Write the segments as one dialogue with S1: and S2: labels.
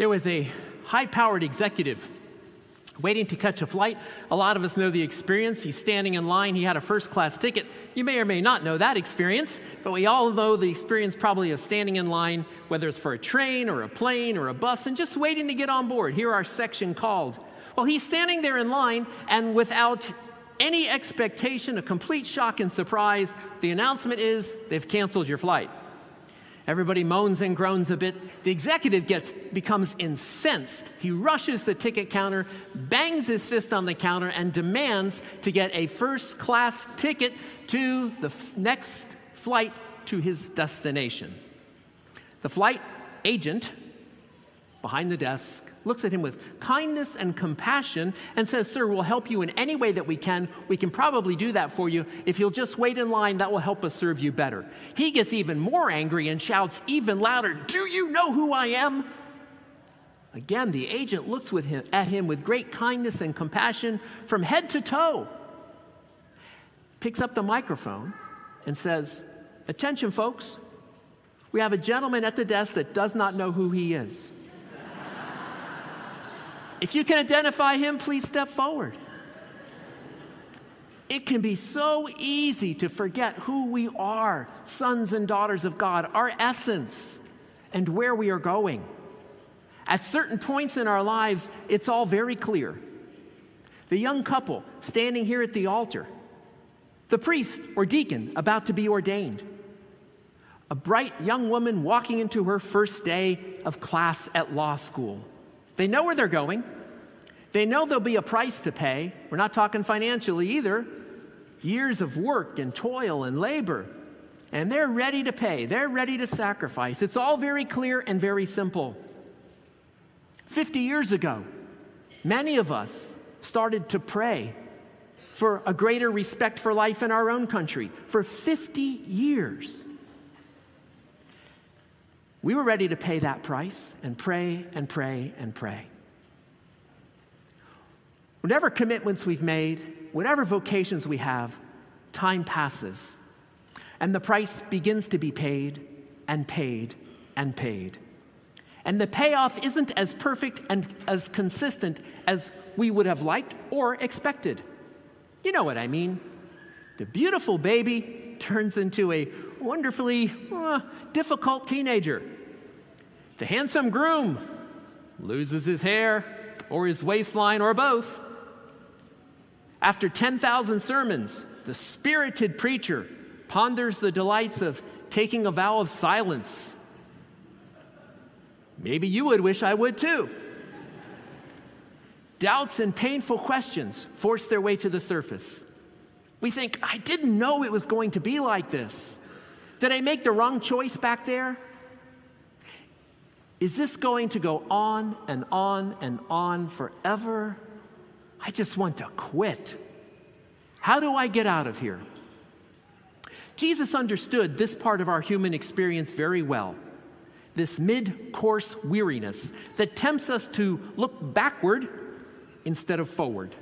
S1: There was a high powered executive waiting to catch a flight. A lot of us know the experience. He's standing in line, he had a first class ticket. You may or may not know that experience, but we all know the experience probably of standing in line, whether it's for a train or a plane or a bus, and just waiting to get on board. Hear our section called. Well, he's standing there in line, and without any expectation, a complete shock and surprise, the announcement is they've canceled your flight. Everybody moans and groans a bit. The executive gets, becomes incensed. He rushes the ticket counter, bangs his fist on the counter, and demands to get a first class ticket to the f- next flight to his destination. The flight agent behind the desk looks at him with kindness and compassion and says, Sir, we'll help you in any way that we can. We can probably do that for you. If you'll just wait in line, that will help us serve you better. He gets even more angry and shouts even louder, Do you know who I am? Again, the agent looks him, at him with great kindness and compassion from head to toe, picks up the microphone, and says, Attention, folks. We have a gentleman at the desk that does not know who he is. If you can identify him, please step forward. It can be so easy to forget who we are, sons and daughters of God, our essence, and where we are going. At certain points in our lives, it's all very clear. The young couple standing here at the altar, the priest or deacon about to be ordained, a bright young woman walking into her first day of class at law school they know where they're going. They know there'll be a price to pay. We're not talking financially either. Years of work and toil and labor. And they're ready to pay, they're ready to sacrifice. It's all very clear and very simple. 50 years ago, many of us started to pray for a greater respect for life in our own country. For 50 years, we were ready to pay that price and pray and pray and pray. Whatever commitments we've made, whatever vocations we have, time passes. And the price begins to be paid and paid and paid. And the payoff isn't as perfect and as consistent as we would have liked or expected. You know what I mean. The beautiful baby turns into a wonderfully uh, difficult teenager. The handsome groom loses his hair or his waistline or both. After 10,000 sermons, the spirited preacher ponders the delights of taking a vow of silence. Maybe you would wish I would too. Doubts and painful questions force their way to the surface. We think, I didn't know it was going to be like this. Did I make the wrong choice back there? Is this going to go on and on and on forever? I just want to quit. How do I get out of here? Jesus understood this part of our human experience very well this mid course weariness that tempts us to look backward instead of forward,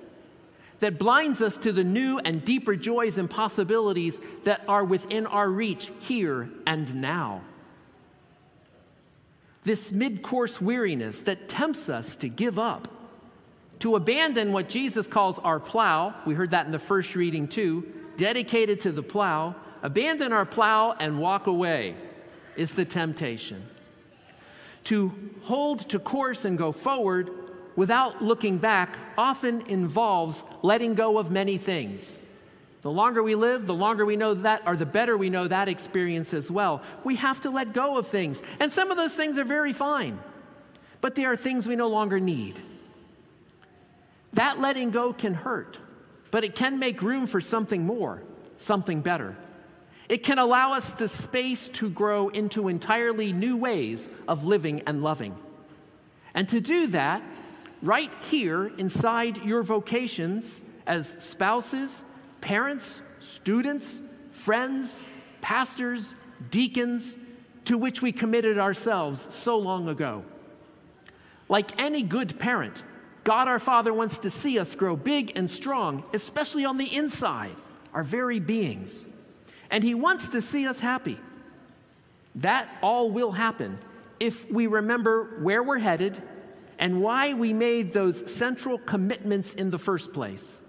S1: that blinds us to the new and deeper joys and possibilities that are within our reach here and now. This mid course weariness that tempts us to give up to abandon what Jesus calls our plow. We heard that in the first reading too, dedicated to the plow. Abandon our plow and walk away is the temptation. To hold to course and go forward without looking back often involves letting go of many things. The longer we live, the longer we know that, or the better we know that experience as well. We have to let go of things. And some of those things are very fine, but they are things we no longer need. That letting go can hurt, but it can make room for something more, something better. It can allow us the space to grow into entirely new ways of living and loving. And to do that, right here inside your vocations as spouses, parents, students, friends, pastors, deacons, to which we committed ourselves so long ago. Like any good parent, God our Father wants to see us grow big and strong, especially on the inside, our very beings. And He wants to see us happy. That all will happen if we remember where we're headed and why we made those central commitments in the first place.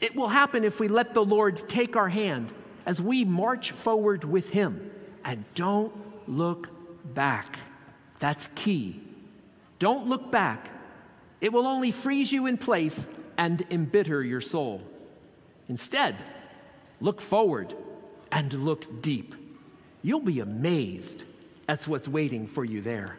S1: It will happen if we let the Lord take our hand as we march forward with Him and don't look back. That's key. Don't look back. It will only freeze you in place and embitter your soul. Instead, look forward and look deep. You'll be amazed at what's waiting for you there.